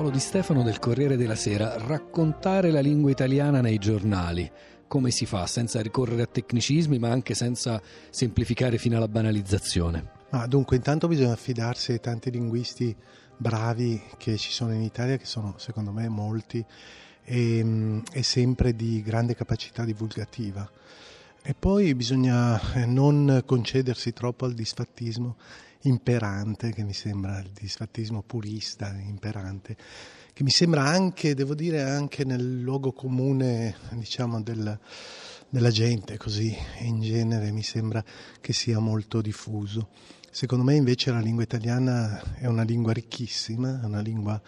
Paolo Di Stefano del Corriere della Sera, raccontare la lingua italiana nei giornali. Come si fa senza ricorrere a tecnicismi ma anche senza semplificare fino alla banalizzazione? Ma dunque, intanto bisogna affidarsi ai tanti linguisti bravi che ci sono in Italia, che sono secondo me molti, e, e sempre di grande capacità divulgativa. E poi bisogna eh, non concedersi troppo al disfattismo imperante, che mi sembra il disfattismo purista, imperante, che mi sembra anche, devo dire, anche nel luogo comune, diciamo, del, della gente, così in genere mi sembra che sia molto diffuso. Secondo me invece la lingua italiana è una lingua ricchissima, una lingua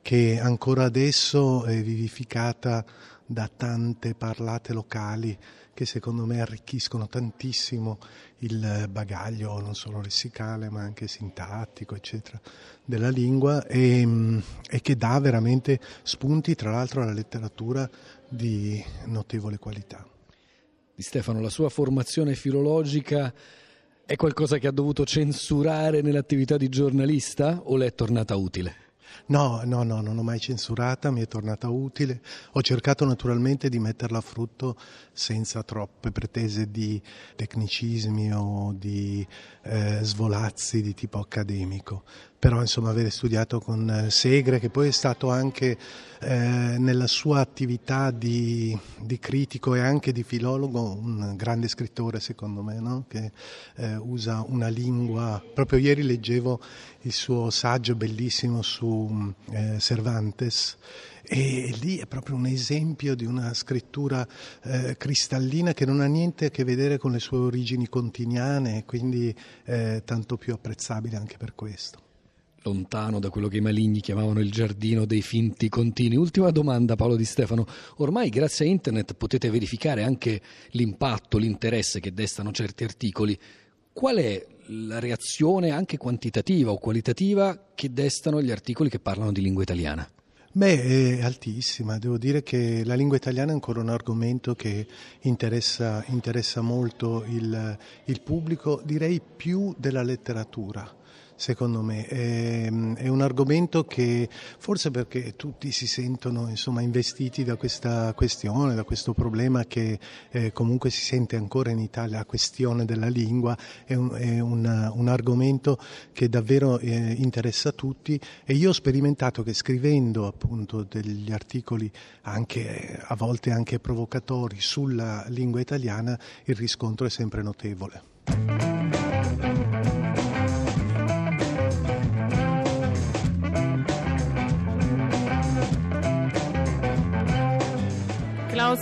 che ancora adesso è vivificata da tante parlate locali che secondo me arricchiscono tantissimo il bagaglio non solo lessicale ma anche sintattico eccetera della lingua e, mm, e che dà veramente spunti tra l'altro alla letteratura di notevole qualità. Di Stefano, la sua formazione filologica è qualcosa che ha dovuto censurare nell'attività di giornalista o le è tornata utile? No, no, no, non ho mai censurata, mi è tornata utile. Ho cercato naturalmente di metterla a frutto senza troppe pretese di tecnicismi o di eh, svolazzi di tipo accademico. Però insomma avere studiato con eh, Segre, che poi è stato anche eh, nella sua attività di, di, critico e anche di filologo un grande scrittore secondo me, no? che eh, usa una lingua, proprio ieri leggevo il suo saggio bellissimo su eh, Cervantes e lì è proprio un esempio di una scrittura eh, cristallina che non ha niente a che vedere con le sue origini continiane quindi eh, tanto più apprezzabile anche per questo lontano da quello che i maligni chiamavano il giardino dei finti continui. Ultima domanda Paolo Di Stefano, ormai grazie a internet potete verificare anche l'impatto, l'interesse che destano certi articoli. Qual è la reazione anche quantitativa o qualitativa che destano gli articoli che parlano di lingua italiana? Beh, è altissima. Devo dire che la lingua italiana è ancora un argomento che interessa, interessa molto il, il pubblico, direi più della letteratura secondo me. È, è, un argomento che forse perché tutti si sentono insomma, investiti da questa questione, da questo problema che eh, comunque si sente ancora in Italia, la questione della lingua, è un, è un, un argomento che davvero eh, interessa tutti e io ho sperimentato che scrivendo appunto degli articoli anche a volte anche provocatori sulla lingua italiana il riscontro è sempre notevole.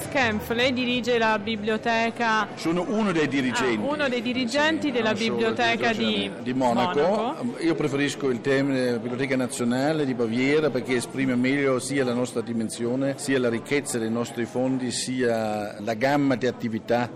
Kempf, lei dirige la biblioteca. Sono uno dei dirigenti. Ah, uno dei dirigenti della biblioteca di, di Monaco. Monaco. Io preferisco il termine Biblioteca Nazionale di Baviera perché esprime meglio sia la nostra dimensione, sia la ricchezza dei nostri fondi, sia la gamma di attività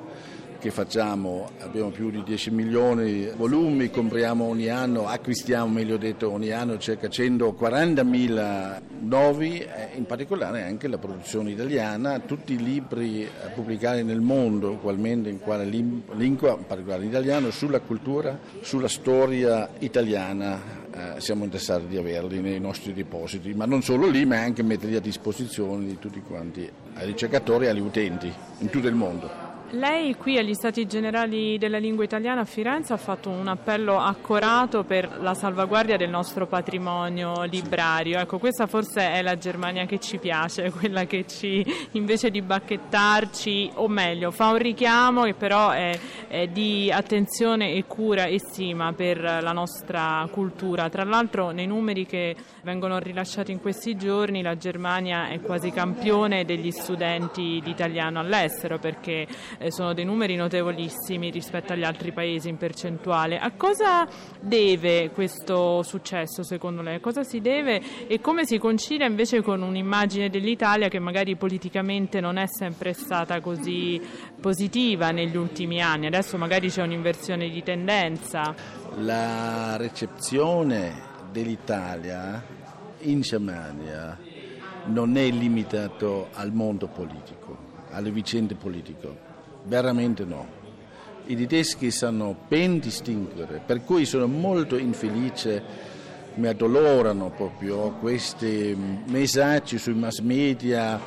che facciamo, abbiamo più di 10 milioni di volumi, compriamo ogni anno, acquistiamo meglio detto ogni anno circa 140.000 nuovi, in particolare anche la produzione italiana, tutti i libri pubblicati nel mondo, ugualmente in quale lingua, in particolare in italiano, sulla cultura, sulla storia italiana. Eh, siamo interessati di averli nei nostri depositi, ma non solo lì, ma anche metterli a disposizione di tutti quanti, ai ricercatori e agli utenti in tutto il mondo. Lei qui agli Stati Generali della Lingua Italiana a Firenze ha fatto un appello accorato per la salvaguardia del nostro patrimonio librario. Ecco, questa forse è la Germania che ci piace, quella che ci invece di bacchettarci, o meglio, fa un richiamo che però è, è di attenzione e cura e stima per la nostra cultura. Tra l'altro nei numeri che vengono rilasciati in questi giorni la Germania è quasi campione degli studenti di italiano all'estero perché eh, sono dei numeri notevolissimi rispetto agli altri paesi in percentuale. A cosa deve questo successo secondo lei? A cosa si deve e come si concilia invece con un'immagine dell'Italia che magari politicamente non è sempre stata così positiva negli ultimi anni? Adesso magari c'è un'inversione di tendenza. La recezione dell'Italia in Germania non è limitato al mondo politico, alle vicende politiche veramente no. I tedeschi sanno ben distinguere, per cui sono molto infelice mi addolorano proprio questi messaggi sui mass media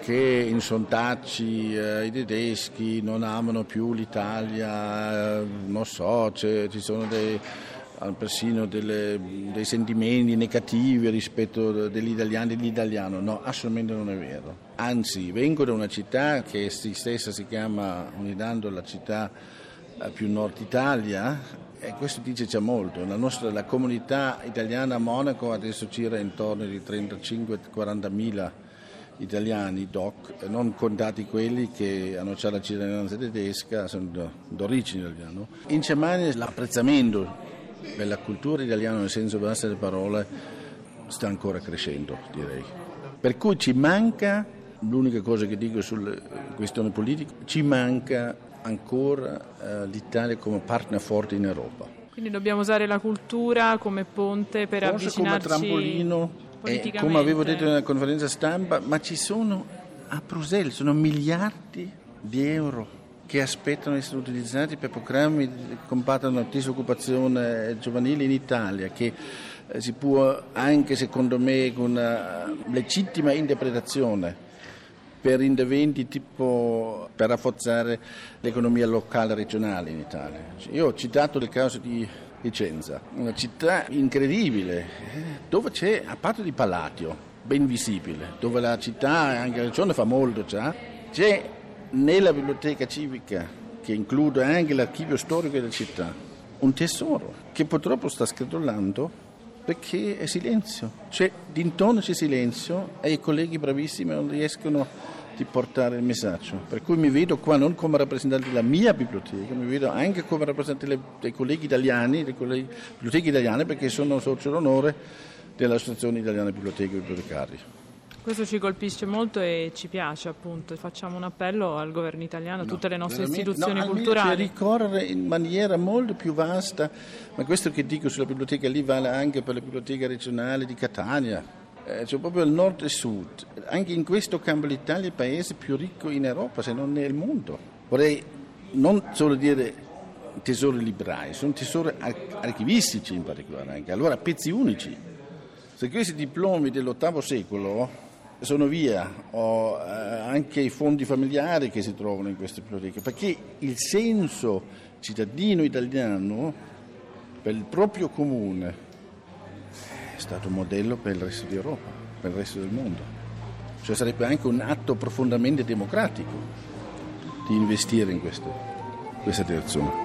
che in sondaggi eh, i tedeschi non amano più l'Italia, eh, non so, ci sono dei, persino delle, dei sentimenti negativi rispetto degli italiani dell'italiano. No, assolutamente non è vero. Anzi, vengo da una città che si stessa si chiama Unidando la città eh, più nord Italia e questo dice già molto. La, nostra, la comunità italiana a Monaco adesso gira intorno ai 35-40 mila italiani DOC, non contati quelli che hanno già la cittadinanza tedesca, sono d'origine italiana. In Germania l'apprezzamento della cultura italiana nel senso basso delle parole sta ancora crescendo, direi. Per cui ci manca, l'unica cosa che dico sulle questioni politiche, ci manca ancora eh, l'Italia come partner forte in Europa. Quindi dobbiamo usare la cultura come ponte per Forse avvicinarci come trampolino, eh, come avevo detto nella conferenza stampa, ma ci sono a Bruxelles sono miliardi di euro che aspettano di essere utilizzati per programmi che combattono la disoccupazione giovanile in Italia, che eh, si può anche secondo me con una legittima interpretazione per interventi tipo per rafforzare l'economia locale e regionale in Italia. Io ho citato il caso di Vicenza, una città incredibile, eh, dove c'è, a parte di Palatio, ben visibile, dove la città e anche la regione fa molto già, c'è nella biblioteca civica, che include anche l'archivio storico della città, un tesoro che purtroppo sta scredolando perché è silenzio, cioè d'intorno c'è silenzio e i colleghi bravissimi non riescono a portare il messaggio. Per cui mi vedo qua non come rappresentante della mia biblioteca, mi vedo anche come rappresentante dei colleghi italiani, delle biblioteche italiane, perché sono socio d'onore dell'Associazione Italiana Biblioteche e Bibliotecari. Questo ci colpisce molto e ci piace appunto, facciamo un appello al governo italiano, a tutte le nostre istituzioni no, culturali. Ricorrere in maniera molto più vasta, ma questo che dico sulla biblioteca lì vale anche per la biblioteca regionale di Catania, eh, cioè proprio il nord e sud. Anche in questo campo l'Italia è il paese più ricco in Europa, se non nel mondo. Vorrei non solo dire tesori librai, sono tesori archivistici in particolare anche, allora pezzi unici. Se questi diplomi dell'ottavo secolo sono via, ho eh, anche i fondi familiari che si trovano in queste biblioteche, perché il senso cittadino italiano per il proprio comune è stato un modello per il resto d'Europa, per il resto del mondo. Cioè sarebbe anche un atto profondamente democratico di investire in questo, questa direzione.